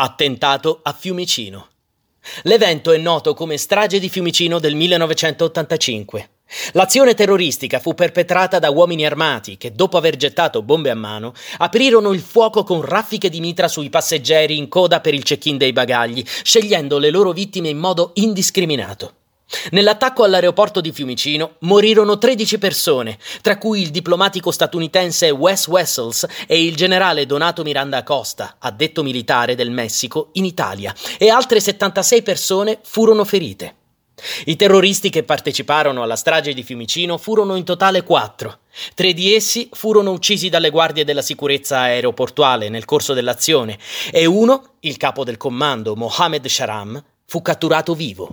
Attentato a Fiumicino. L'evento è noto come strage di Fiumicino del 1985. L'azione terroristica fu perpetrata da uomini armati che, dopo aver gettato bombe a mano, aprirono il fuoco con raffiche di mitra sui passeggeri in coda per il check-in dei bagagli, scegliendo le loro vittime in modo indiscriminato. Nell'attacco all'aeroporto di Fiumicino morirono 13 persone, tra cui il diplomatico statunitense Wes Wessels e il generale Donato Miranda Acosta, addetto militare del Messico, in Italia, e altre 76 persone furono ferite. I terroristi che parteciparono alla strage di Fiumicino furono in totale quattro. Tre di essi furono uccisi dalle guardie della sicurezza aeroportuale nel corso dell'azione e uno, il capo del comando, Mohamed Sharam, fu catturato vivo.